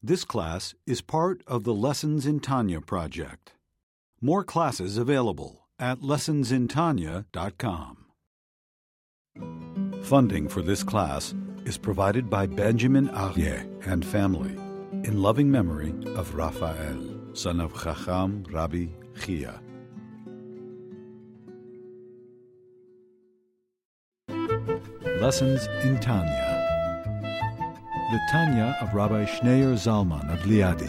This class is part of the Lessons in Tanya project. More classes available at lessonsintanya.com. Funding for this class is provided by Benjamin Arye and family in loving memory of Raphael, son of Chacham Rabbi Chia. Lessons in Tanya. The Tanya of Rabbi Schneur Zalman of Liadi,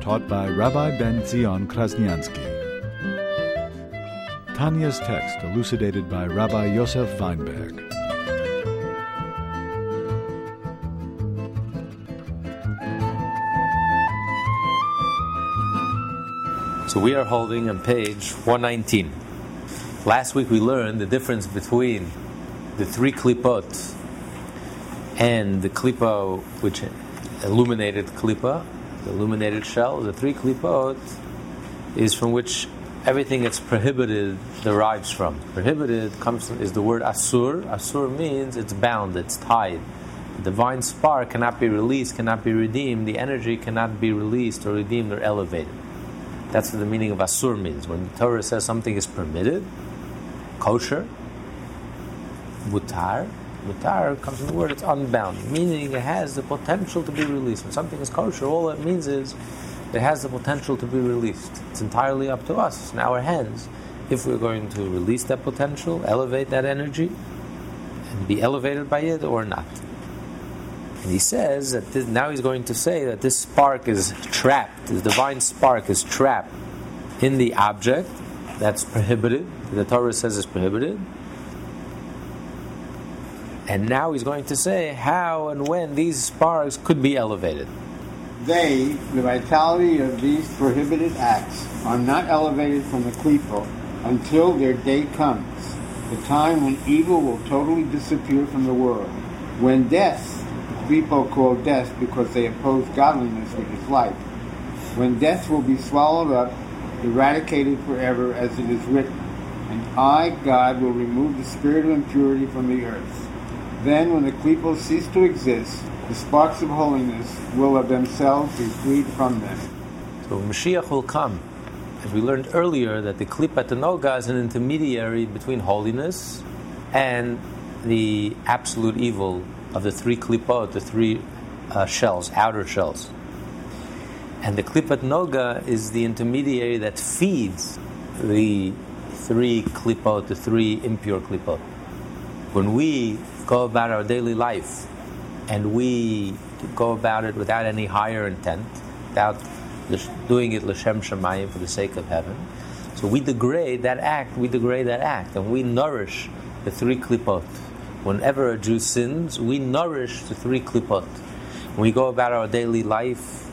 taught by Rabbi Ben Zion Krasniansky. Tanya's text elucidated by Rabbi Yosef Wineberg. So we are holding on page 119. Last week we learned the difference between the three klipot and the klipa which illuminated klipa, the illuminated shell. The three klipot is from which everything that's prohibited derives from. Prohibited comes from, is the word asur. Asur means it's bound, it's tied. The divine spark cannot be released, cannot be redeemed. The energy cannot be released or redeemed or elevated. That's what the meaning of asur means. When the Torah says something is permitted, kosher, mutar, mutar comes from the word it's unbound, meaning it has the potential to be released. When something is kosher, all it means is it has the potential to be released. It's entirely up to us, it's in our hands. If we're going to release that potential, elevate that energy, and be elevated by it or not. And he says that this, now he's going to say that this spark is trapped, the divine spark is trapped in the object that's prohibited. The Torah says is prohibited. And now he's going to say how and when these sparks could be elevated. They, the vitality of these prohibited acts, are not elevated from the klipo until their day comes, the time when evil will totally disappear from the world. When death, people call death because they oppose godliness, which is life. When death will be swallowed up, eradicated forever, as it is written, and I, God, will remove the spirit of impurity from the earth. Then, when the klipos cease to exist, the sparks of holiness will of themselves be freed from them. So Mashiach will come. As we learned earlier, that the klipat noga is an intermediary between holiness and the absolute evil of the three klipot, the three uh, shells, outer shells. And the klipat noga is the intermediary that feeds the three klipot, the three impure klipot. When we go about our daily life and we go about it without any higher intent, without doing it l'shem shamayim for the sake of heaven, so we degrade that act. We degrade that act, and we nourish the three klipot. Whenever a Jew sins, we nourish the three klipot. We go about our daily life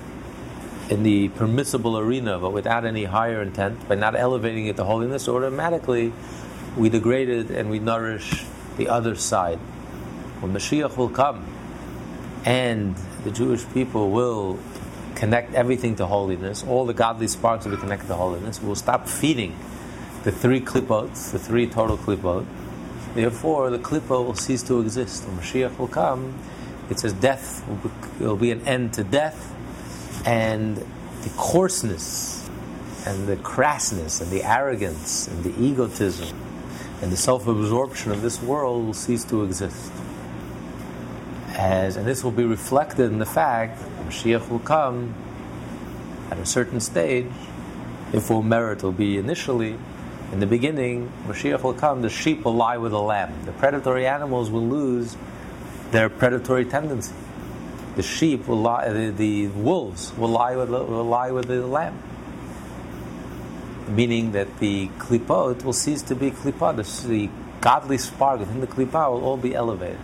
in the permissible arena, but without any higher intent, by not elevating it to holiness, automatically we degrade it and we nourish the other side. When Mashiach will come and the Jewish people will connect everything to holiness, all the godly sparks will be connected to holiness, we'll stop feeding the three klipot, the three total klipot. Therefore, the klipot will cease to exist. When Mashiach will come, it says death will be, will be an end to death, and the coarseness, and the crassness, and the arrogance, and the egotism, and the self-absorption of this world will cease to exist. As, and this will be reflected in the fact that Mashiach will come at a certain stage. If full merit will be initially, in the beginning, Mashiach will come, the sheep will lie with the lamb. The predatory animals will lose their predatory tendency. The sheep will lie, the, the wolves will lie, with, will lie with the lamb. Meaning that the klipot will cease to be klipot. The godly spark within the klipot will all be elevated.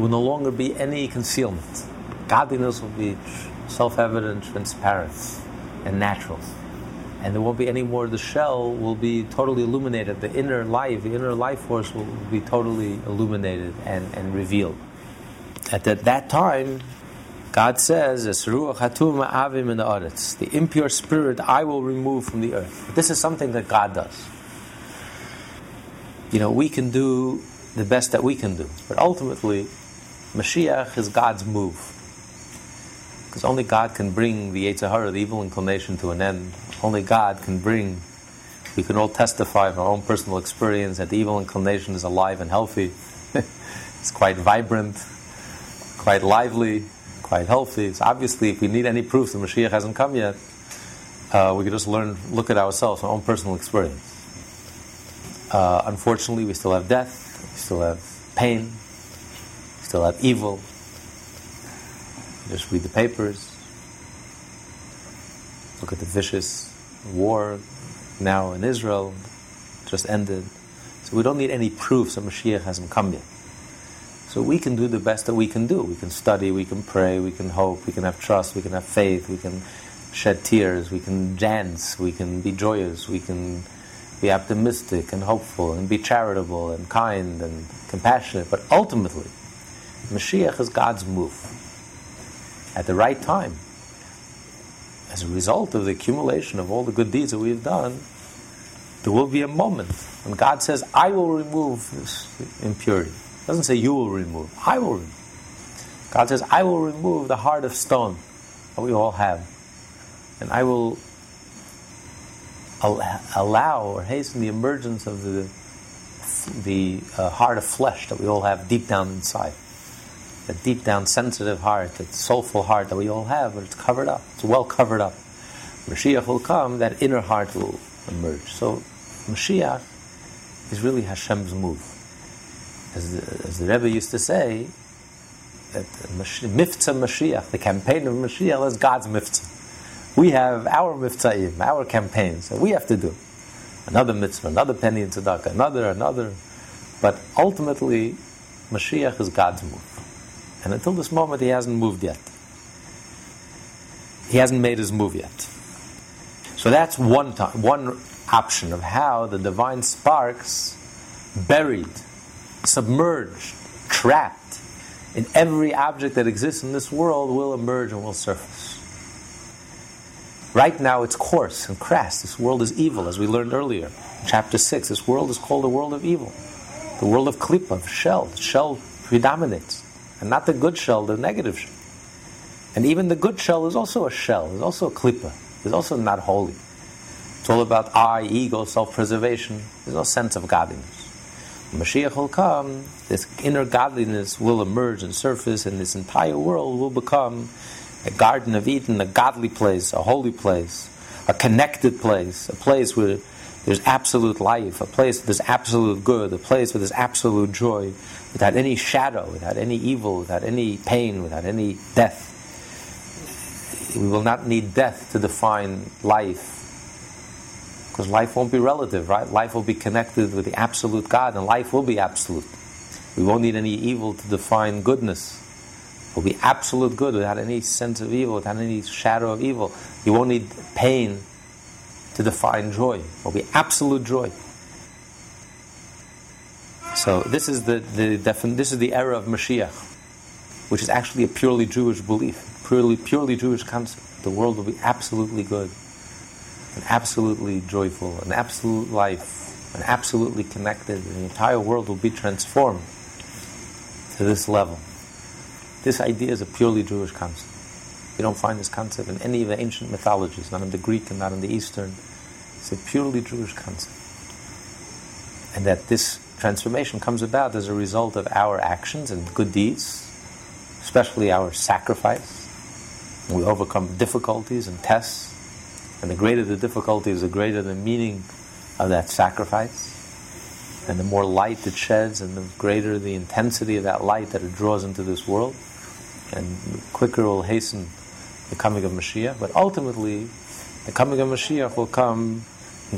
There will no longer be any concealment. Godliness will be self evident, transparent, and natural. And there won't be any more, the shell will be totally illuminated. The inner life, the inner life force will be totally illuminated and, and revealed. At that, that time, God says, The impure spirit I will remove from the earth. But this is something that God does. You know, we can do the best that we can do. But ultimately, Mashiach is God's move. Because only God can bring the Yetzer Hara, the evil inclination, to an end. Only God can bring, we can all testify from our own personal experience that the evil inclination is alive and healthy. it's quite vibrant, quite lively, quite healthy. So obviously, if we need any proof the Mashiach hasn't come yet, uh, we can just learn, look at ourselves, our own personal experience. Uh, unfortunately, we still have death, we still have pain, still have evil. Just read the papers, look at the vicious war now in Israel, just ended. So we don't need any proof that Mashiach hasn't come yet. So we can do the best that we can do. We can study, we can pray, we can hope, we can have trust, we can have faith, we can shed tears, we can dance, we can be joyous, we can be optimistic and hopeful and be charitable and kind and compassionate. But ultimately, Mashiach is God's move. At the right time, as a result of the accumulation of all the good deeds that we've done, there will be a moment when God says, I will remove this impurity It doesn't say you will remove. I will remove. God says, I will remove the heart of stone that we all have. And I will allow or hasten the emergence of the, the uh, heart of flesh that we all have deep down inside. That deep down sensitive heart, that soulful heart that we all have, but it's covered up. It's well covered up. Mashiach will come, that inner heart will emerge. So Mashiach is really Hashem's move as the, as the Rebbe used to say, that Mivtza Mashiach, the campaign of Mashiach, is God's Mivtza. We have our Mivtzaim, our campaigns that we have to do. Another mitzvah, another penny in tzedakah, another, another. But ultimately, Mashiach is God's move. And until this moment, he hasn't moved yet. He hasn't made his move yet. So that's one time, one option of how the divine sparks buried submerged, trapped in every object that exists in this world will emerge and will surface. Right now, it's coarse and crass. This world is evil, as we learned earlier. In chapter 6, this world is called the world of evil. The world of klipa, of shell. The shell predominates. And not the good shell, the negative shell. And even the good shell is also a shell, is also a klipa, is also not holy. It's all about I, ego, self preservation. There's no sense of godliness. Mashiach will come, this inner godliness will emerge and surface, and this entire world will become a Garden of Eden, a godly place, a holy place, a connected place, a place where there's absolute life, a place where there's absolute good, a place where there's absolute joy, without any shadow, without any evil, without any pain, without any death. We will not need death to define life because life won't be relative, right? Life will be connected with the absolute God, and life will be absolute. We won't need any evil to define goodness. We'll be absolute good without any sense of evil, without any shadow of evil. You won't need pain to define joy. It will be absolute joy. So this is the, the defin- this is the era of Mashiach, which is actually a purely Jewish belief, purely purely Jewish concept. The world will be absolutely good and absolutely joyful, an absolute life, and absolutely connected, and the entire world will be transformed to this level. This idea is a purely Jewish concept. You don't find this concept in any of the ancient mythologies, not in the Greek and not in the Eastern. It's a purely Jewish concept. And that this transformation comes about as a result of our actions and good deeds, especially our sacrifice. We overcome difficulties and tests and the greater the difficulties, the greater the meaning of that sacrifice. And the more light it sheds, and the greater the intensity of that light that it draws into this world, and the quicker will hasten the coming of Mashiach. But ultimately, the coming of Mashiach will come,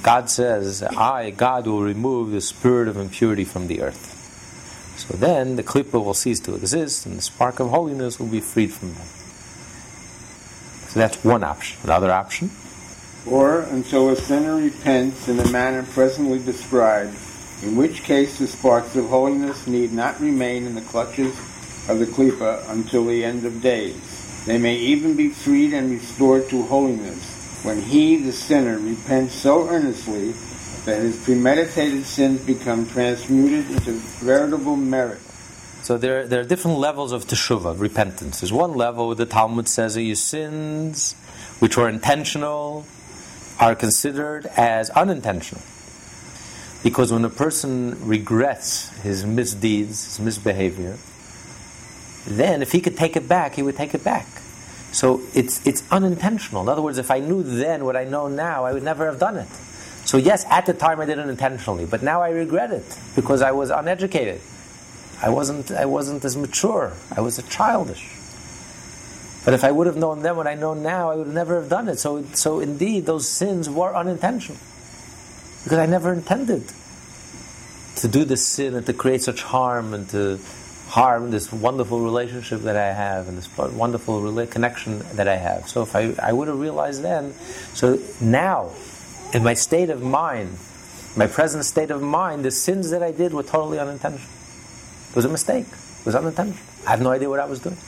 God says, I, God, will remove the spirit of impurity from the earth. So then the klippa will cease to exist, and the spark of holiness will be freed from them. So that's one option. Another option or until a sinner repents in the manner presently described, in which case the sparks of holiness need not remain in the clutches of the klipa until the end of days. They may even be freed and restored to holiness when he, the sinner, repents so earnestly that his premeditated sins become transmuted into veritable merit, So there, there are different levels of teshuvah, repentance. There's one level where the Talmud says that your sins, which were intentional, are considered as unintentional. Because when a person regrets his misdeeds, his misbehavior, then if he could take it back, he would take it back. So it's, it's unintentional. In other words, if I knew then what I know now, I would never have done it. So, yes, at the time I did it intentionally, but now I regret it because I was uneducated. I wasn't, I wasn't as mature. I was a childish. But if I would have known then what I know now, I would never have done it. So, so indeed, those sins were unintentional. Because I never intended to do this sin and to create such harm and to harm this wonderful relationship that I have and this wonderful rela- connection that I have. So if I, I would have realized then, so now, in my state of mind, my present state of mind, the sins that I did were totally unintentional. It was a mistake. It was unintentional. I have no idea what I was doing.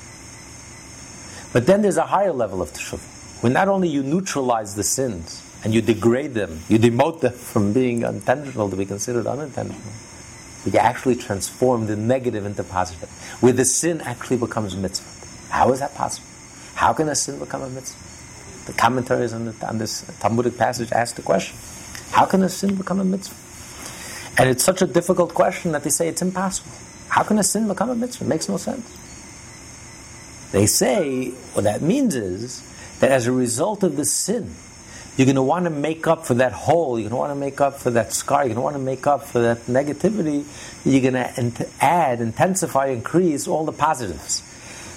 But then there's a higher level of teshuvah. When not only you neutralize the sins and you degrade them, you demote them from being intentional to be considered unintentional, you actually transform the negative into positive, where the sin actually becomes a mitzvah. How is that possible? How can a sin become a mitzvah? The commentaries on, the, on this Talmudic passage ask the question how can a sin become a mitzvah? And it's such a difficult question that they say it's impossible. How can a sin become a mitzvah? It makes no sense. They say what that means is that as a result of the sin, you're going to want to make up for that hole. You're going to want to make up for that scar. You're going to want to make up for that negativity. You're going to add, intensify, increase all the positives.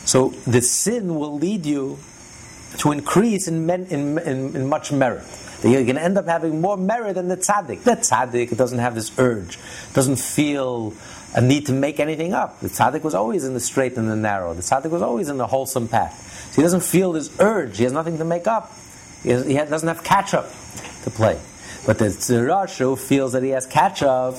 So the sin will lead you to increase in, men, in, in, in much merit. You're going to end up having more merit than the tzaddik. The tzaddik doesn't have this urge, doesn't feel a need to make anything up. The tzaddik was always in the straight and the narrow. The tzaddik was always in the wholesome path. So he doesn't feel this urge. He has nothing to make up. He, doesn't have catch up to play. But the tzirashu feels that he has catch up,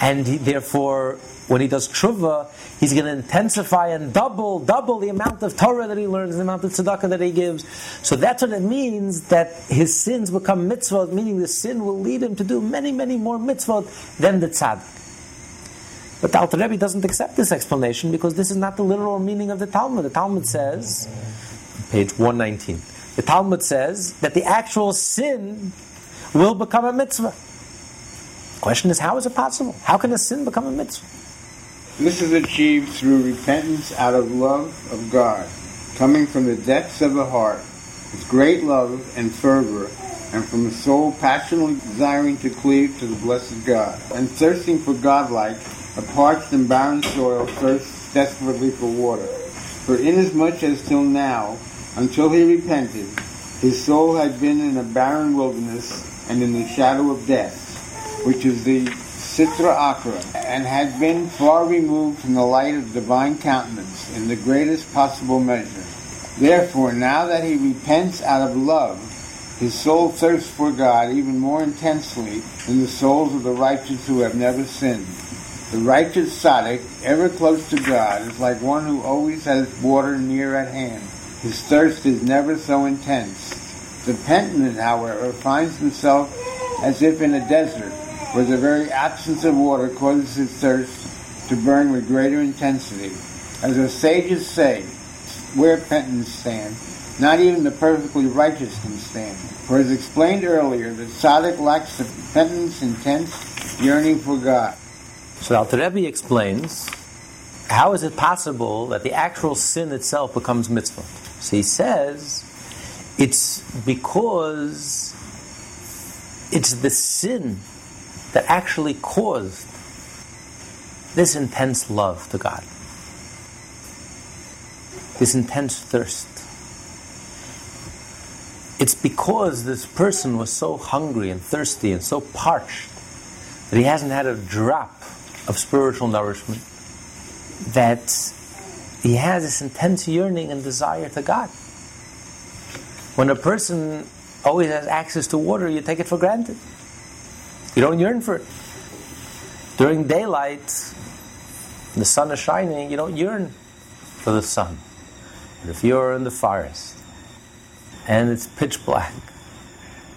and he, therefore, when he does tshuva, he's going to intensify and double, double the amount of Torah that he learns, the amount of tzedakah that he gives. So that's what it means that his sins become mitzvot, meaning the sin will lead him to do many, many more mitzvot than the tzaddik. But the Alter Rebbe doesn't accept this explanation because this is not the literal meaning of the Talmud. The Talmud says, page 119, the Talmud says that the actual sin will become a mitzvah. The question is, how is it possible? How can a sin become a mitzvah? This is achieved through repentance out of love of God, coming from the depths of the heart, with great love and fervor, and from a soul passionately desiring to cleave to the blessed God, and thirsting for Godlike a parched and barren soil thirsts desperately for water. For inasmuch as till now, until he repented, his soul had been in a barren wilderness and in the shadow of death, which is the Sitra Achra, and had been far removed from the light of divine countenance in the greatest possible measure. Therefore, now that he repents out of love, his soul thirsts for God even more intensely than the souls of the righteous who have never sinned. The righteous tzaddik, ever close to God, is like one who always has water near at hand. His thirst is never so intense. The penitent, however, finds himself as if in a desert, where the very absence of water causes his thirst to burn with greater intensity. As the sages say, where penitents stand, not even the perfectly righteous can stand. For as explained earlier, the tzaddik lacks the penitent's intense yearning for God. So Alter Rebbe explains, how is it possible that the actual sin itself becomes mitzvah? So he says, it's because it's the sin that actually caused this intense love to God, this intense thirst. It's because this person was so hungry and thirsty and so parched that he hasn't had a drop of spiritual nourishment, that he has this intense yearning and desire to God. When a person always has access to water, you take it for granted. You don't yearn for it. During daylight, the sun is shining, you don't yearn for the sun. But if you're in the forest and it's pitch black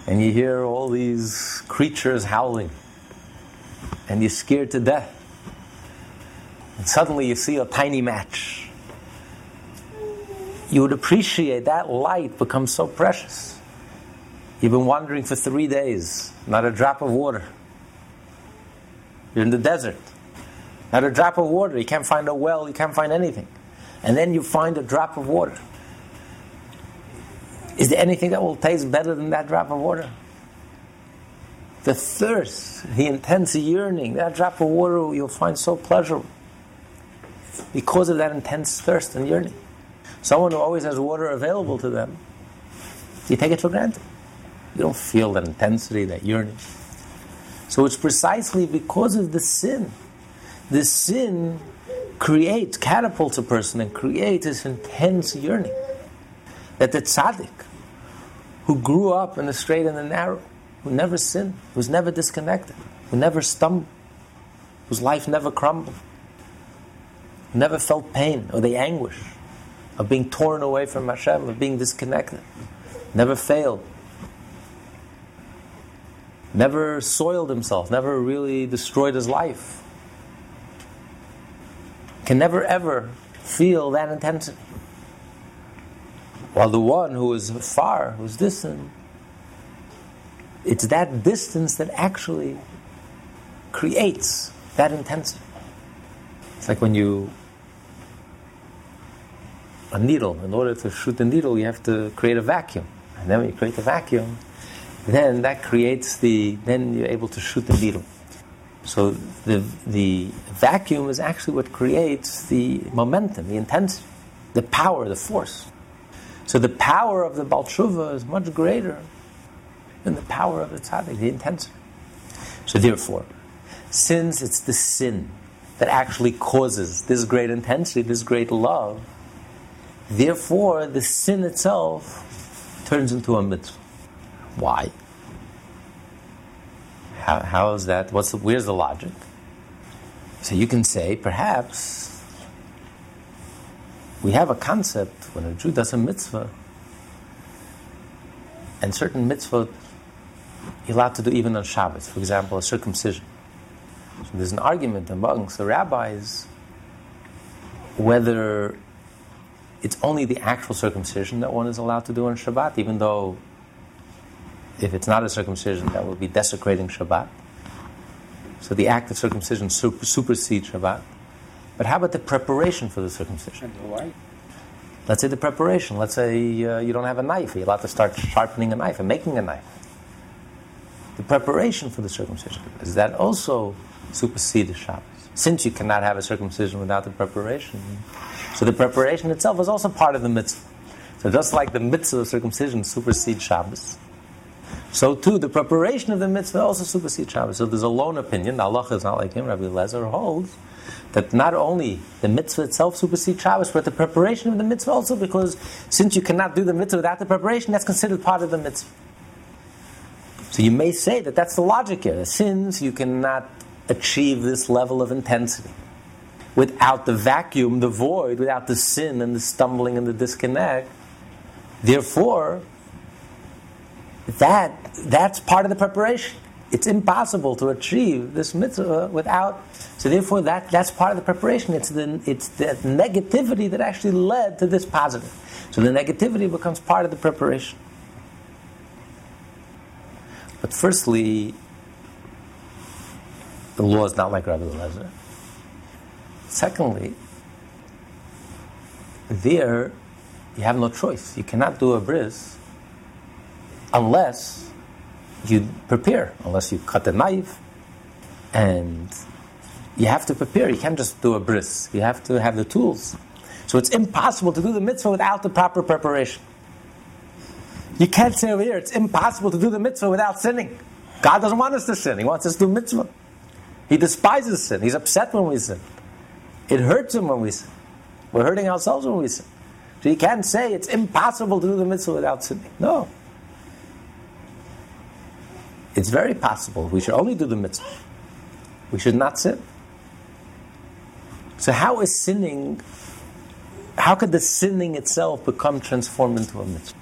and you hear all these creatures howling and you're scared to death, and suddenly you see a tiny match, you would appreciate that light becomes so precious. You've been wandering for three days, not a drop of water. You're in the desert, not a drop of water. You can't find a well, you can't find anything. And then you find a drop of water. Is there anything that will taste better than that drop of water? The thirst, the intense yearning, that drop of water you'll find so pleasurable because of that intense thirst and yearning. Someone who always has water available to them, you take it for granted. You don't feel that intensity, that yearning. So it's precisely because of the sin. The sin creates, catapults a person and creates this intense yearning. That the tzaddik, who grew up in the straight and the narrow, who never sinned, who was never disconnected, who never stumbled, whose life never crumbled, never felt pain or the anguish of being torn away from Hashem, of being disconnected, never failed, never soiled himself, never really destroyed his life, can never ever feel that intensity. While the one who is far, who's distant, it's that distance that actually creates that intensity. It's like when you a needle. In order to shoot the needle, you have to create a vacuum, and then when you create the vacuum, then that creates the. Then you're able to shoot the needle. So the the vacuum is actually what creates the momentum, the intensity, the power, the force. So the power of the Baal Teshuva is much greater than the power of the tzaddik, the intensity. So therefore, since it's the sin that actually causes this great intensity, this great love, therefore the sin itself turns into a mitzvah. Why? How, how is that? What's the, where's the logic? So you can say, perhaps we have a concept when a Jew does a mitzvah, and certain mitzvot you're allowed to do even on Shabbos, for example, a circumcision. So there's an argument amongst the rabbis whether it's only the actual circumcision that one is allowed to do on Shabbat, even though if it's not a circumcision, that would be desecrating Shabbat. So the act of circumcision super, supersedes Shabbat. But how about the preparation for the circumcision? Let's say the preparation. Let's say uh, you don't have a knife. You're allowed to start sharpening a knife and making a knife. The preparation for the circumcision. Is that also supersedes Shabbat? Since you cannot have a circumcision without the preparation. So the preparation itself is also part of the mitzvah. So just like the mitzvah of circumcision supersedes Shabbos, so too, the preparation of the mitzvah also supersedes Shabbos. So there's a lone opinion. Halacha is not like him. Rabbi Eliezer holds that not only the mitzvah itself supersedes Shabbos, but the preparation of the mitzvah also, because since you cannot do the mitzvah without the preparation, that's considered part of the mitzvah. So you may say that that's the logic here. Since you cannot achieve this level of intensity without the vacuum, the void, without the sin and the stumbling and the disconnect, therefore, that that's part of the preparation. It's impossible to achieve this mitzvah without. So therefore, that, that's part of the preparation. It's the it's the negativity that actually led to this positive. So the negativity becomes part of the preparation. But firstly, the law is not like Rabbi Eliezer. Secondly, there you have no choice. You cannot do a bris unless you prepare, unless you cut the knife, and you have to prepare. You can't just do a bris. You have to have the tools. So it's impossible to do the mitzvah without the proper preparation. You can't say over here, it's impossible to do the mitzvah without sinning. God doesn't want us to sin. He wants us to do mitzvah. He despises sin. He's upset when we sin. It hurts him when we sin. We're hurting ourselves when we sin. So you can't say it's impossible to do the mitzvah without sinning. No. It's very possible. We should only do the mitzvah. We should not sin. So how is sinning, how could the sinning itself become transformed into a mitzvah?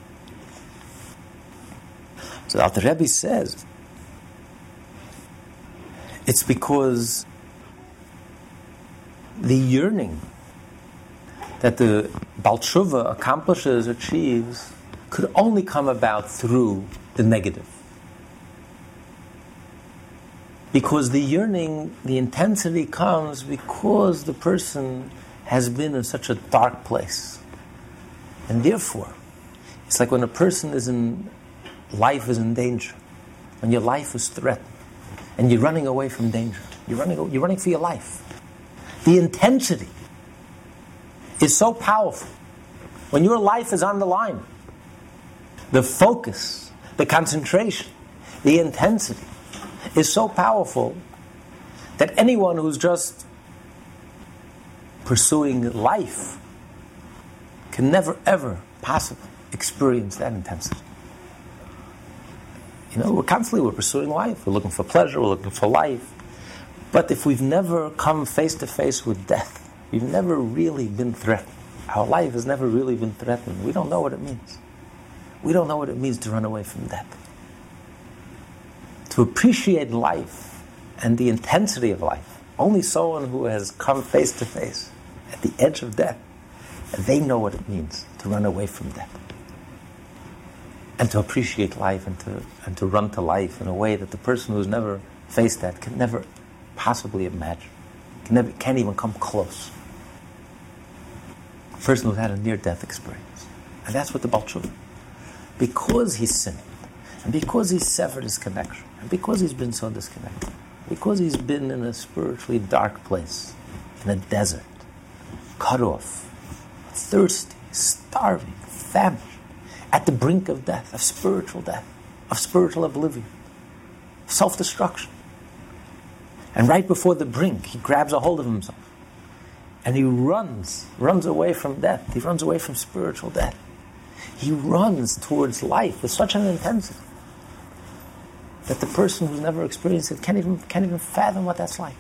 So Alter Rebbe says, it's because the yearning that the Baal Teshuva accomplishes, achieves, could only come about through the negative. Because the yearning, the intensity comes because the person has been in such a dark place. And therefore, it's like when a person is in, life is in danger, when your life is threatened, and you're running away from danger. You're running, you're running for your life. The intensity is so powerful. When your life is on the line, the focus, the concentration, the intensity is so powerful that anyone who's just pursuing life can never ever possibly experience that intensity. You know, we're constantly we're pursuing life. We're looking for pleasure. We're looking for life. But if we've never come face to face with death, we've never really been threatened. Our life has never really been threatened. We don't know what it means. We don't know what it means to run away from death to appreciate life and the intensity of life. Only someone who has come face to face at the edge of death, they know what it means to run away from death. And to appreciate life and to, and to run to life in a way that the person who's never faced that can never possibly imagine, can never, can't even come close. A person who's had a near death experience. And that's what the Baal Teshuva. Because he's sinned, and because he's severed his connection, and because he's been so disconnected, because he's been in a spiritually dark place, in a desert, cut off, thirsty, starving, famished, at the brink of death, of spiritual death, of spiritual oblivion, self destruction. And right before the brink, he grabs a hold of himself and he runs, runs away from death. He runs away from spiritual death. He runs towards life with such an intensity that the person who's never experienced it can't even, can't even fathom what that's like.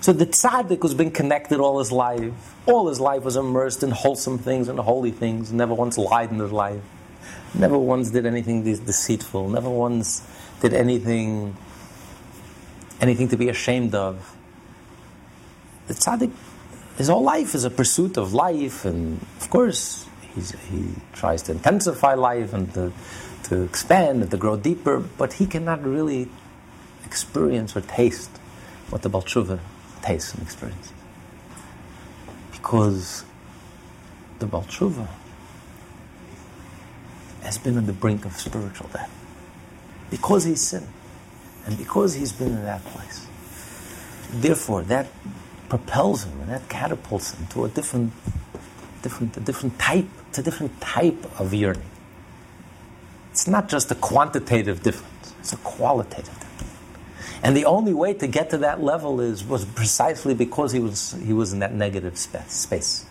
So the tzaddik who's been connected all his life, all his life was immersed in wholesome things and holy things, never once lied in his life, never once did anything deceitful, never once did anything, anything to be ashamed of. The tzaddik, his whole life is a pursuit of life, and of course, he tries to intensify life and to to expand and to grow deeper, but he cannot really experience or taste what the Baal Teshuva tastes and experiences. Because the Baal Teshuva has been on the brink of spiritual death. Because he's sinned. And because he's been in that place. Therefore, that propels him and that catapults him to a different, different, a different type, to a different type of yearning. It's not just a quantitative difference, it's a qualitative difference. And the only way to get to that level is was precisely because he was he was in that negative space.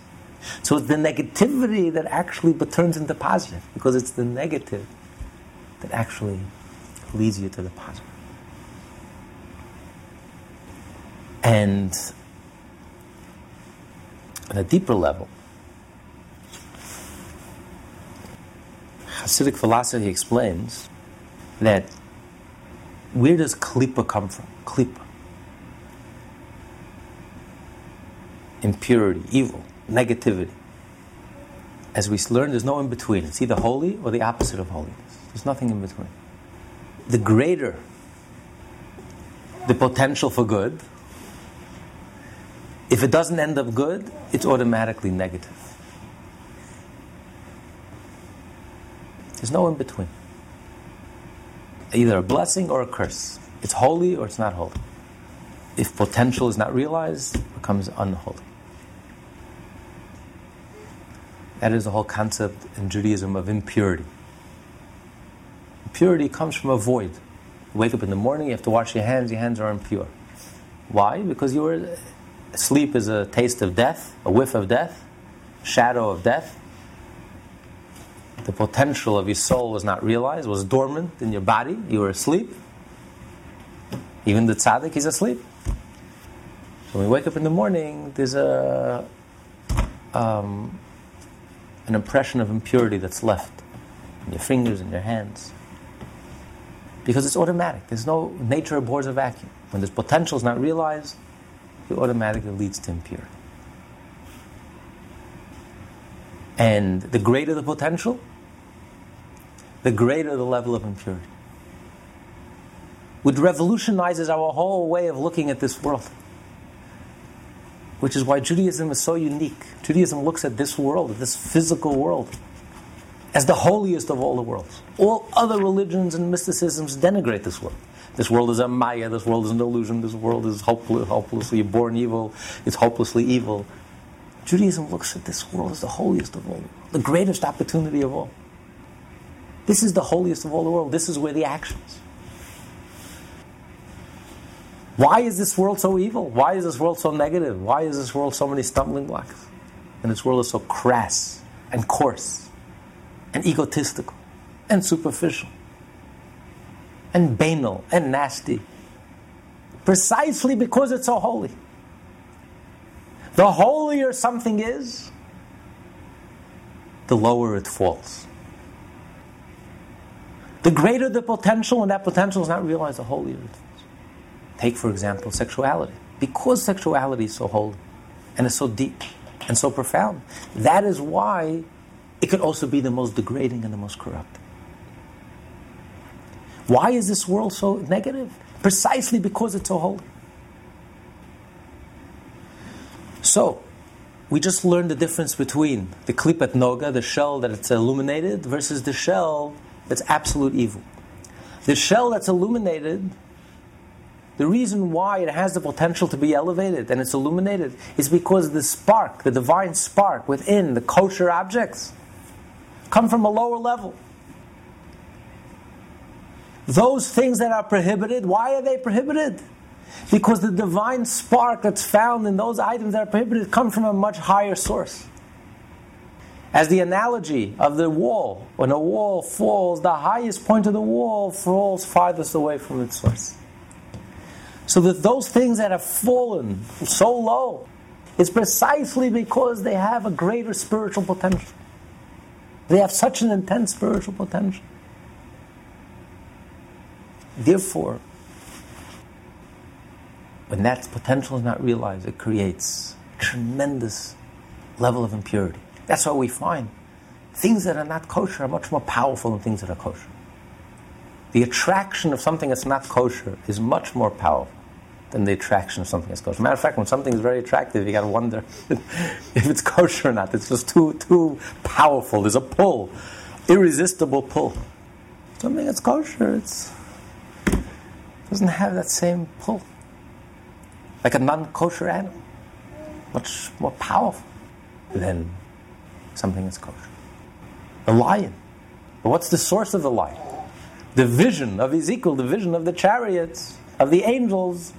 So it's the negativity that actually turns into positive, because it's the negative that actually leads you to the positive. And on a deeper level, Hasidic philosophy explains that where does klipa come from? Klipa. Impurity, evil, negativity. As we learned, there's no in between. It's either holy or the opposite of holiness. There's nothing in between. The greater the potential for good, if it doesn't end up good, it's automatically negative. There's no in between. Either a blessing or a curse. It's holy or it's not holy. If potential is not realized, it becomes unholy. That is the whole concept in Judaism of impurity. Impurity comes from a void. You wake up in the morning, you have to wash your hands, your hands are impure. Why? Because you were sleep is a taste of death, a whiff of death, shadow of death the potential of your soul was not realized, was dormant in your body, you were asleep. Even the tzaddik is asleep. So when we wake up in the morning, there's a um, an impression of impurity that's left in your fingers and your hands. Because it's automatic. There's no nature abhors a vacuum. When this potential is not realized, it automatically leads to impurity. And the greater the potential, the greater the level of impurity. Which revolutionizes our whole way of looking at this world. Which is why Judaism is so unique. Judaism looks at this world, this physical world, as the holiest of all the worlds. All other religions and mysticisms denigrate this world. This world is a maya, this world is an illusion, this world is hopeless, hopelessly born evil, it's hopelessly evil. Judaism looks at this world as the holiest of all, the greatest opportunity of all. This is the holiest of all the world. This is where the actions. Why is this world so evil? Why is this world so negative? Why is this world so many stumbling blocks? And this world is so crass and coarse and egotistical and superficial and banal and nasty. Precisely because it's so holy. The holier something is, the lower it falls. The greater the potential, and that potential is not realized, the holier it falls. Take, for example, sexuality. Because sexuality is so holy and is so deep and so profound, that is why it could also be the most degrading and the most corrupt. Why is this world so negative? Precisely because it's so holy. So, we just learned the difference between the klippat noga, the shell that it's illuminated, versus the shell that's absolute evil. The shell that's illuminated, the reason why it has the potential to be elevated and it's illuminated is because the spark, the divine spark within the kosher objects, come from a lower level. Those things that are prohibited, why are they prohibited? Because the divine spark that's found in those items that are prohibited come from a much higher source. As the analogy of the wall, when a wall falls, the highest point of the wall falls farthest away from its source. So that those things that have fallen so low, it's precisely because they have a greater spiritual potential. They have such an intense spiritual potential. Therefore, when that potential is not realized, it creates tremendous level of impurity. That's why we find things that are not kosher are much more powerful than things that are kosher. The attraction of something that's not kosher is much more powerful than the attraction of something that's kosher. Matter of fact, when something is very attractive, you got to wonder if it's kosher or not. It's just too too powerful. There's a pull, irresistible pull. Something that's kosher, it's doesn't have that same pull like a non kosher animal, much more powerful than something that's kosher. The lion. But what's the source of the lion? The vision of Ezekiel, the vision of the chariots, of the angels,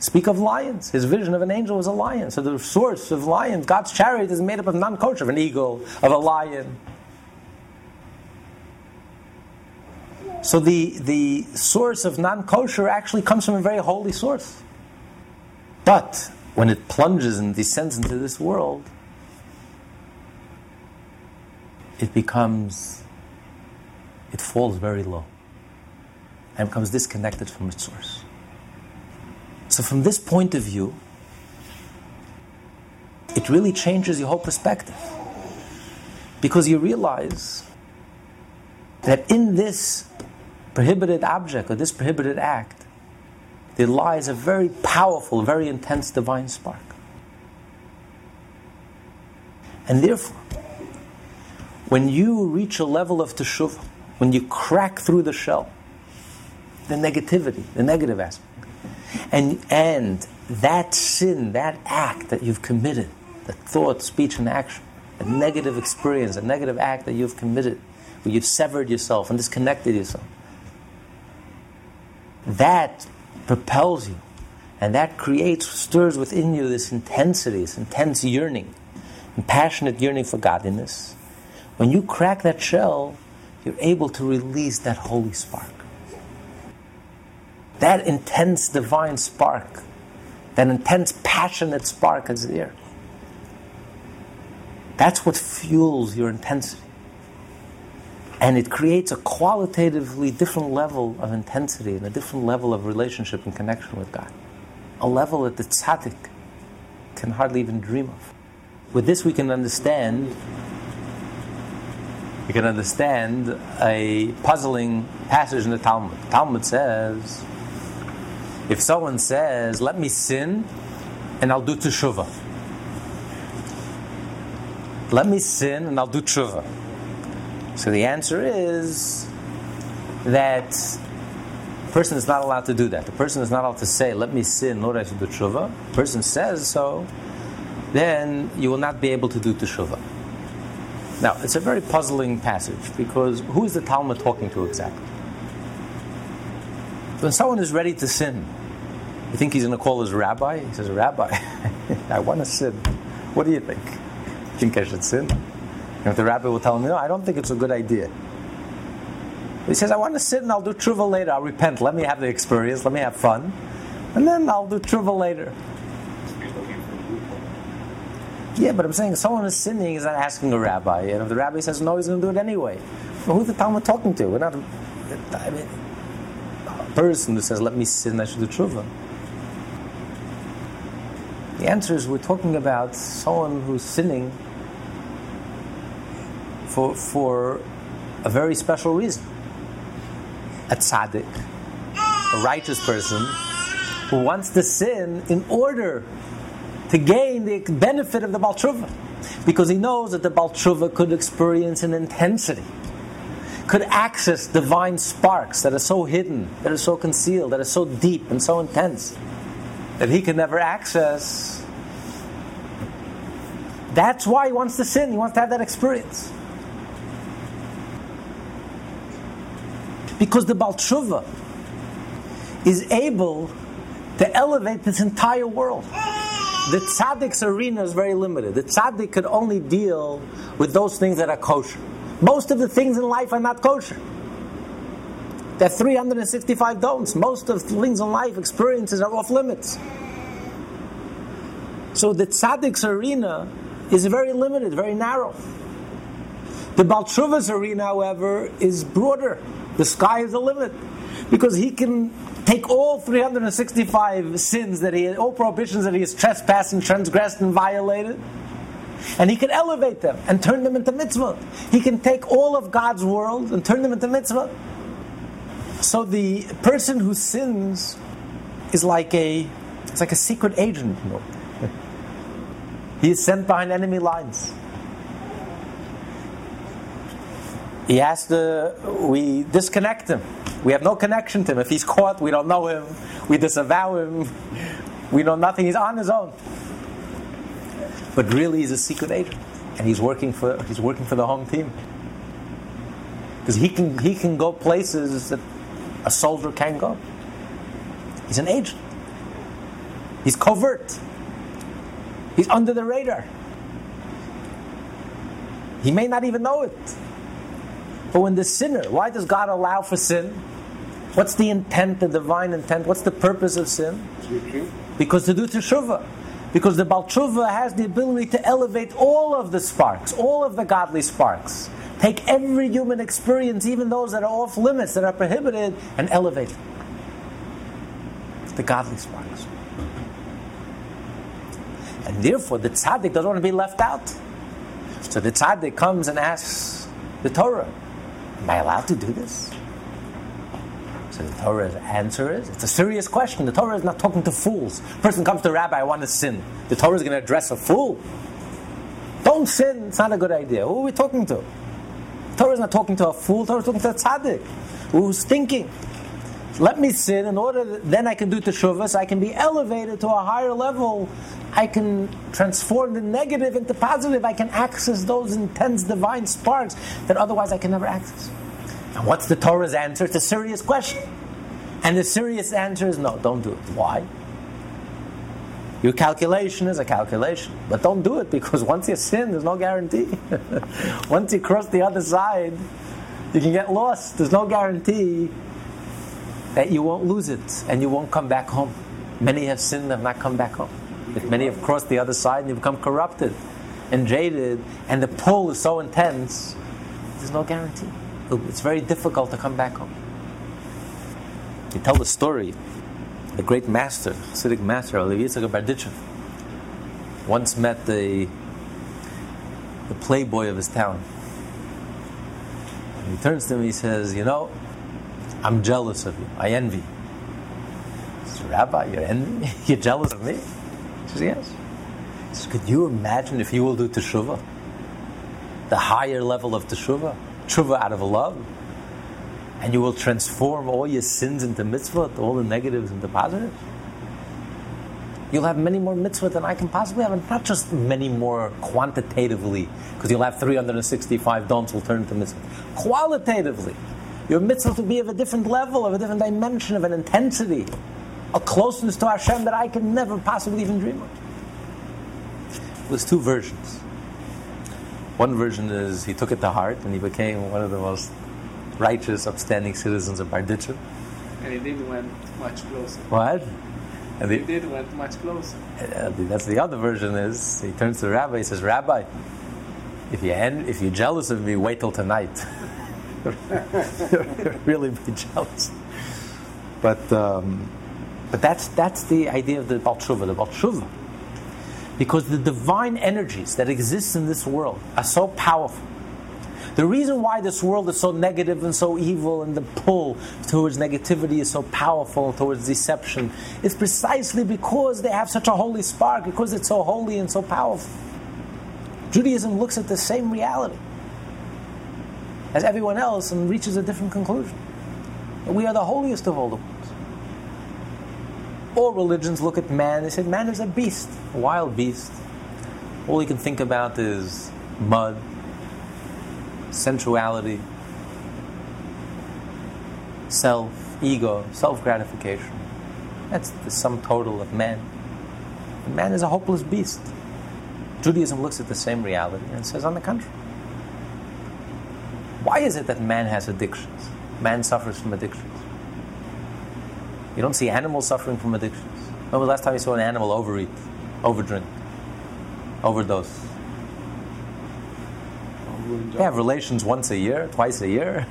speak of lions. His vision of an angel was a lion. So the source of lions, God's chariot, is made up of non kosher, of an eagle, of a lion. So the, the source of non kosher actually comes from a very holy source. But when it plunges and descends into this world, it becomes, it falls very low and becomes disconnected from its source. So, from this point of view, it really changes your whole perspective. Because you realize that in this prohibited object or this prohibited act, there lies a very powerful, very intense divine spark. And therefore, when you reach a level of teshuvah, when you crack through the shell, the negativity, the negative aspect, and, and that sin, that act that you've committed, the thought, speech, and action, a negative experience, a negative act that you've committed, where you've severed yourself and disconnected yourself, that propels you. And that creates, stirs within you this intensity, this intense yearning, and passionate yearning for godliness. When you crack that shell, you're able to release that holy spark. That intense divine spark, that intense passionate spark is there. That's what fuels your intensity. And it creates a qualitatively different level of intensity and a different level of relationship and connection with God. a level that the tzaddik can hardly even dream of. With this, we can understand. We can understand a puzzling passage in the Talmud. The Talmud says, if someone says, "Let me sin, and I'll do teshuvah," let me sin and I'll do tshuva. So the answer is that person is not allowed to do that. The person is not allowed to say, let me sin, Lord, I should do tshuva. The person says so, then you will not be able to do tshuva. Now, it's a very puzzling passage because who is the Talmud talking to exactly? When someone is ready to sin, you think he's going to call his rabbi? He says, Rabbi, I want to sin. What do you think? think I should sin? And the rabbi will tell him, no, I don't think it's a good idea. He says, I want to sit and I'll do tshuva later. I'll repent. Let me have the experience. Let me have fun. And then I'll do tshuva later. Yeah, but I'm saying someone is sinning is not asking a rabbi. And if the rabbi says no, he's going to do it anyway. Well, who's the Talmud talking to? We're not. I mean, a person who says, let me sin, I should do tshuva. The answer is we're talking about someone who's sinning for, for a very special reason. A tzaddik, a righteous person, who wants to sin in order to gain the benefit of the Baal Teshuva. Because he knows that the Baal Teshuva could experience an intensity, could access divine sparks that are so hidden, that are so concealed, that are so deep and so intense, that he can never access. That's why he wants to sin, he wants to have that experience. Because the Baal Teshuva is able to elevate this entire world. The tzaddik's arena is very limited. The tzaddik could only deal with those things that are kosher. Most of the things in life are not kosher. There are 365 don'ts. Most of things in life, experiences are off limits. So the tzaddik's arena is very limited, very narrow. The Baal Teshuva's arena, however, is broader. The sky is the limit. Because he can take all 365 sins that he, all prohibitions that he has trespassed and transgressed and violated, and he can elevate them and turn them into mitzvah. He can take all of God's world and turn them into mitzvah. So the person who sins is like a, it's like a secret agent. He is sent behind enemy lines. He has to, we disconnect him. We have no connection to him. If he's caught, we don't know him. We disavow him. We know nothing. He's on his own. But really, he's a secret agent, and he's working for he's working for the home team because he can he can go places that a soldier can't go. He's an agent. He's covert. He's under the radar. He may not even know it. But when the sinner, why does God allow for sin? What's the intent, the divine intent? What's the purpose of sin? Because to do teshuvah. Because the Baal Teshuva has the ability to elevate all of the sparks, all of the godly sparks. Take every human experience, even those that are off limits, that are prohibited, and elevate them. The godly sparks. And therefore, the tzaddik doesn't want to be left out. So the tzaddik comes and asks the Torah, Am I allowed to do this? So the Torah's answer is it's a serious question. The Torah is not talking to fools. Person comes to rabbi, I want to sin. The Torah is going to address a fool. Don't sin, it's not a good idea. Who are we talking to? The Torah is not talking to a fool, the Torah is talking to a tzaddik who's thinking. Let me sin in order that then I can do teshuvah, so I can be elevated to a higher level. I can transform the negative into positive. I can access those intense divine sparks that otherwise I can never access. And what's the Torah's answer? It's a serious question. And the serious answer is no, don't do it. Why? Your calculation is a calculation, but don't do it because once you sin, there's no guarantee. once you cross the other side, you can get lost. There's no guarantee that you won't lose it and you won't come back home. Many have sinned and have not come back home. If many have crossed the other side and you become corrupted and jaded, and the pull is so intense, there's no guarantee. It's very difficult to come back home. You tell the story the great master, Hasidic master, Rabbi Yitzchak Berditchev, once met the, the playboy of his town. And he turns to him and he says, You know, I'm jealous of you. I envy. He says, Rabbi, you're envy? You're jealous of me? He says, Yes. He says, Could you imagine if you will do teshuvah? The higher level of teshuvah? Teshuvah out of love? and you will transform all your sins into mitzvot, all the negatives into positives. You'll have many more mitzvot than I can possibly have, and not just many more quantitatively, because you'll have 365 don'ts will turn into mitzvot. Qualitatively, your mitzvot will be of a different level, of a different dimension, of an intensity, a closeness to Hashem that I can never possibly even dream of. There's two versions. One version is he took it to heart and he became one of the most righteous, upstanding citizens of Berditchev. And he didn't went much closer. What? And He the, did went much closer. uh, that's the other version is he turns to the rabbi, he says, Rabbi, if you en- if you're jealous of me, wait till tonight. really be jealous. But um, but that's that's the idea of the Baal the Baal Because the divine energies that exist in this world are so powerful. The reason why this world is so negative and so evil and the pull towards negativity is so powerful, towards deception, is precisely because they have such a holy spark, because it's so holy and so powerful. Judaism looks at the same reality as everyone else and reaches a different conclusion. We are the holiest of all the worlds. All religions look at man, they say man is a beast, a wild beast. All he can think about is mud, sensuality, self, ego, self gratification. That's the sum total of man. And man is a hopeless beast. Judaism looks at the same reality and says, on the contrary. Why is it that man has addictions? Man suffers from addictions. You don't see animals suffering from addictions. When was the last time you saw an animal overeat, overdrink, overdose? They have relations once a year, twice a year.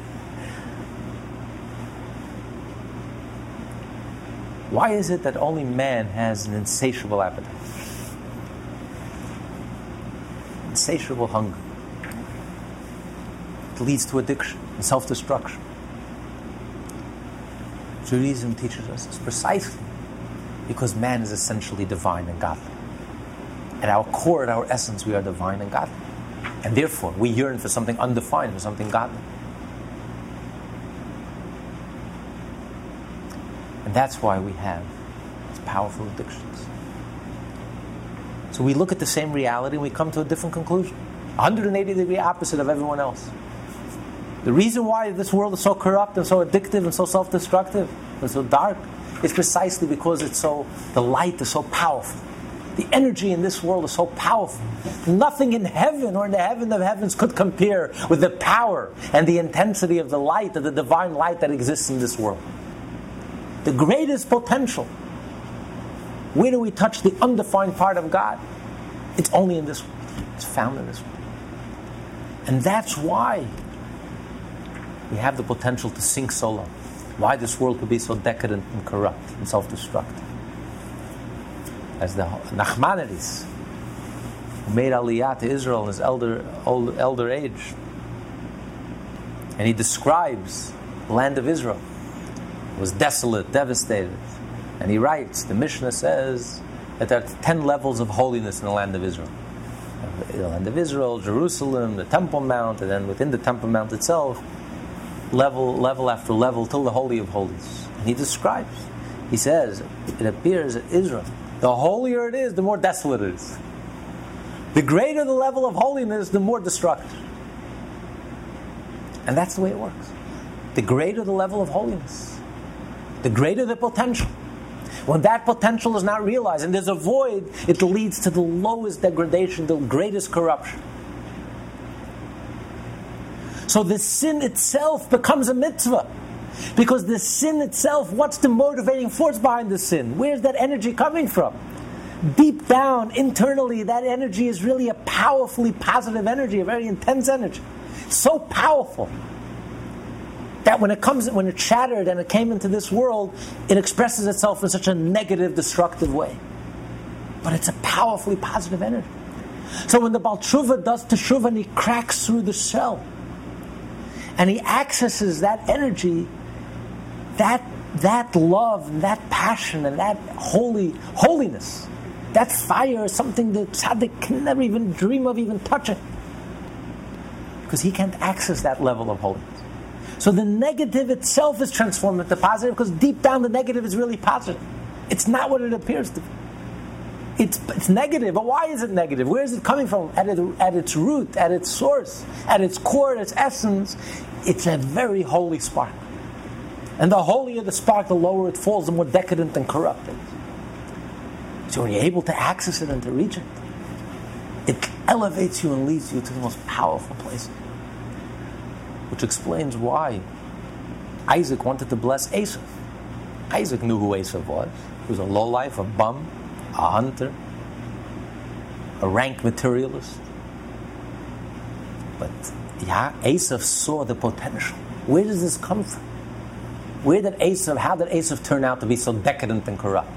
Why is it that only man has an insatiable appetite? Insatiable hunger. It leads to addiction and self destruction. Judaism teaches us it's precisely because man is essentially divine and godly. At our core, at our essence, we are divine and godly. And therefore, we yearn for something undefined, for something godly. And that's why we have these powerful addictions. So we look at the same reality and we come to a different conclusion. 180 degree opposite of everyone else. The reason why this world is so corrupt and so addictive and so self destructive and so dark is precisely because it's so, the light is so powerful. The energy in this world is so powerful. Nothing in heaven or in the heaven of heavens could compare with the power and the intensity of the light, of the divine light that exists in this world. The greatest potential. Where do we touch the undefined part of God? It's only in this world. It's found in this world. And that's why we have the potential to sink so low. Why this world could be so decadent and corrupt and self destructive. As the Nachmanides, who made Aliyah to Israel in his elder, old, elder age, and he describes the land of Israel. It was desolate, devastated. And he writes, the Mishnah says that there are 10 levels of holiness in the land of Israel. The land of Israel, Jerusalem, the Temple Mount, and then within the Temple Mount itself, level, level after level, till the Holy of Holies. And he describes, he says, it appears that Israel, the holier it is, the more desolate it is. The greater the level of holiness, the more destructive. And that's the way it works. The greater the level of holiness, the greater the potential. When that potential is not realized and there's a void, it leads to the lowest degradation, the greatest corruption. So the sin itself becomes a mitzvah. Because the sin itself, what's the motivating force behind the sin? Where's that energy coming from? Deep down, internally, that energy is really a powerfully positive energy, a very intense energy. So powerful That when it comes, when it shattered and it came into this world, it expresses itself in such a negative, destructive way. But it's a powerfully positive energy. So when the Baal Teshuva does teshuva and he cracks through the shell, and he accesses that energy, that that love and that passion and that holy holiness, that fire is something that tzaddik can never even dream of even touching. Because he can't access that level of holiness. So the negative itself is transformed into positive because deep down the negative is really positive. It's not what it appears to be. It's, it's negative, but why is it negative? Where is it coming from? At, it, at its root, at its source, at its core, at its essence, it's a very holy spark. And the holier the spark, the lower it falls, the more decadent and corrupt it is. So when you're able to access it and to reach it, it elevates you and leads you to the most powerful places. Which explains why Isaac wanted to bless Esav. Isaac knew who Esav was. He was a lowlife, a bum, a hunter, a rank materialist. But yeah, Esav saw the potential. Where does this come from? Where did Esav, how did Esav turn out to be so decadent and corrupt?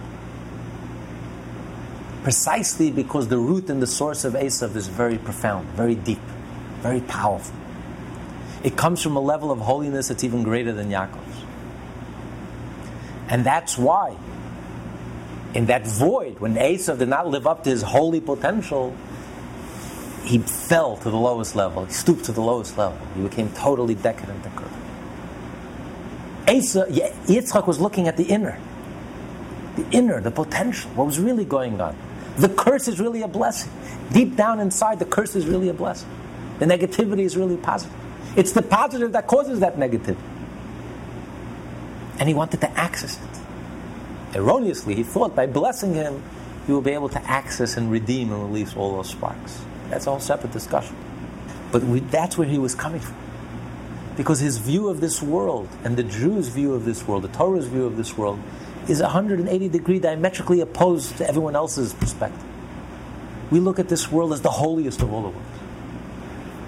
Precisely because the root and the source of Esav is very profound, very deep, very powerful. It comes from a level of holiness that's even greater than Yaakov's. And that's why, in that void, when Esav did not live up to his holy potential, he fell to the lowest level. He stooped to the lowest level. He became totally decadent and corrupt. Yitzchak was looking at the inner, the inner, the potential, what was really going on. The curse is really a blessing. Deep down inside, the curse is really a blessing. The negativity is really positive. It's the positive that causes that negativity. And he wanted to access it. Erroneously, he thought by blessing him, he will be able to access and redeem and release all those sparks. That's a whole separate discussion. But we, that's where he was coming from. Because his view of this world and the Jews' view of this world, the Torah's view of this world, is 180 degree diametrically opposed to everyone else's perspective. We look at this world as the holiest of all the worlds.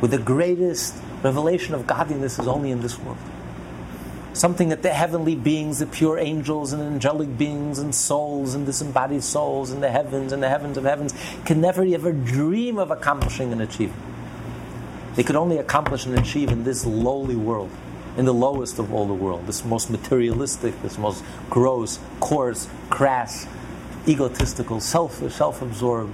With the greatest revelation of godliness is only in this world. Something that the heavenly beings, the pure angels and angelic beings and souls and disembodied souls in the heavens and the heavens of heavens can never ever dream of accomplishing and achieving. They could only accomplish and achieve in this lowly world, in the lowest of all the world, this most materialistic, this most gross, coarse, crass, egotistical, selfish, self absorbed,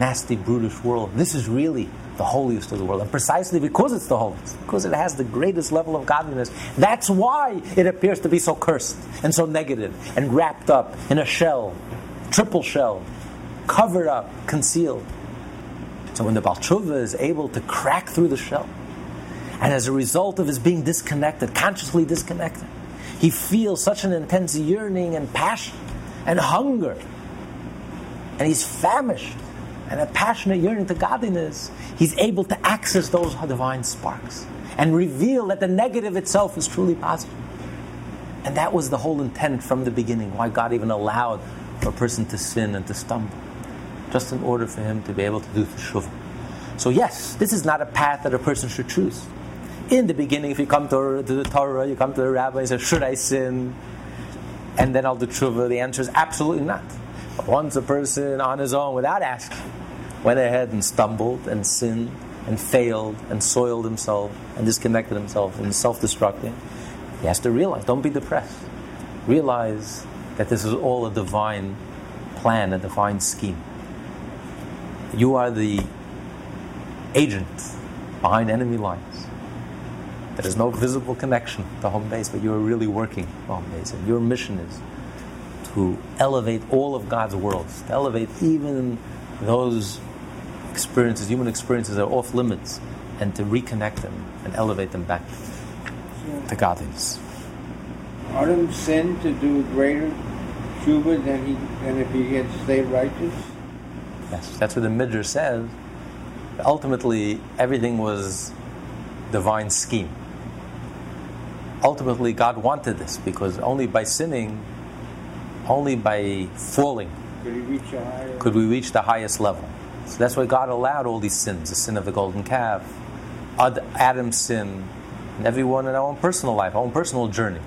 nasty, brutish world. This is really the holiest of the world. And precisely because it's the holiest, because it has the greatest level of godliness, that's why it appears to be so cursed and so negative and wrapped up in a shell, triple shell, covered up, concealed. So when the Baal Teshuva is able to crack through the shell, and as a result of his being disconnected, consciously disconnected, he feels such an intense yearning and passion and hunger. And he's famished and a passionate yearning to godliness. He's able to access those divine sparks and reveal that the negative itself is truly positive. And that was the whole intent from the beginning, why God even allowed for a person to sin and to stumble just in order for him to be able to do teshuvah. So yes, this is not a path that a person should choose. In the beginning, if you come to, to the Torah, you come to the rabbi and say, should I sin? And then I'll do teshuvah. The answer is absolutely not. But once a person on his own, without asking, went ahead and stumbled and sinned and failed and soiled himself and disconnected himself and self-destructing, he has to realize, don't be depressed. Realize that this is all a divine plan, a divine scheme. You are the agent behind enemy lines. There is no visible connection to home base, but you are really working home base. And your mission is to elevate all of God's worlds, to elevate even those experiences, human experiences are off limits, and to reconnect them and elevate them back to godliness. Adam sinned to do greater tshuva than he than if he had stayed righteous. Yes, that's what the Midrash says. Ultimately, everything was divine scheme. Ultimately, God wanted this because only by sinning, only by falling, Could he reach a higher? could we reach the highest level. So that's why God allowed all these sins the sin of the golden calf, Adam's sin, and everyone in our own personal life, our own personal journey.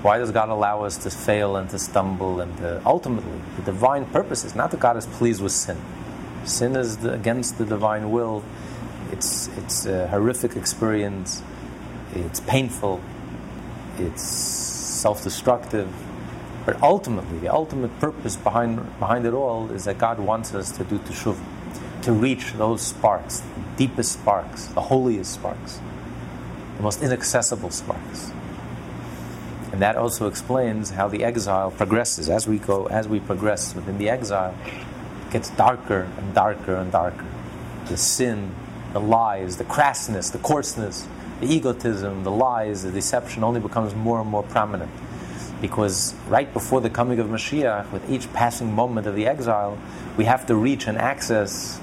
Why does God allow us to fail and to stumble and to, ultimately the divine purpose is not that God is pleased with sin. Sin is the, against the divine will. It's it's a horrific experience. It's painful. It's self-destructive. But ultimately, the ultimate purpose behind behind it all is that God wants us to do teshuvah, to reach those sparks, the deepest sparks, the holiest sparks, the most inaccessible sparks. And that also explains how the exile progresses. As we go, as we progress within the exile, it gets darker and darker and darker. The sin, the lies, the crassness, the coarseness, the egotism, the lies, the deception only becomes more and more prominent. Because right before the coming of Mashiach, with each passing moment of the exile, we have to reach and access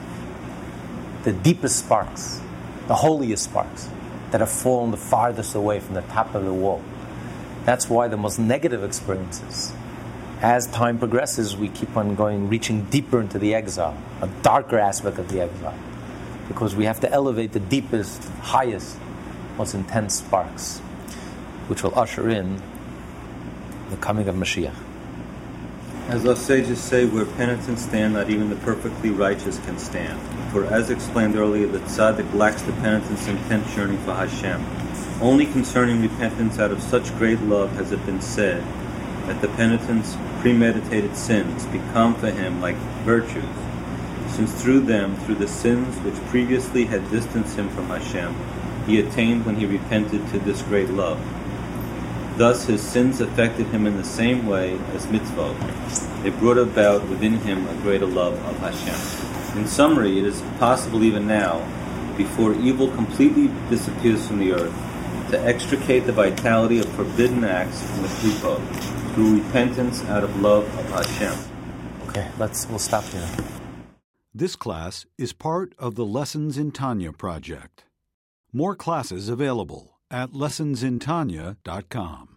the deepest sparks, the holiest sparks that have fallen the farthest away from the top of the wall. That's why the most negative experiences, as time progresses, we keep on going, reaching deeper into the exile, a darker aspect of the exile, because we have to elevate the deepest, highest, most intense sparks, which will usher in the coming of Mashiach. As our sages say, where penitents stand, not even the perfectly righteous can stand. For as explained earlier, the tzaddik lacks the penitent's intense yearning for Hashem. Only concerning repentance out of such great love has it been said that the penitent's premeditated sins become for him like virtues, since through them, through the sins which previously had distanced him from Hashem, he attained when he repented to this great love. Thus his sins affected him in the same way as mitzvot. They brought about within him a greater love of Hashem. In summary, it is possible even now, before evil completely disappears from the earth, to extricate the vitality of forbidden acts from the people through repentance out of love of Hashem. Okay, let's we'll stop here. This class is part of the Lessons in Tanya project. More classes available at lessonsintanya.com.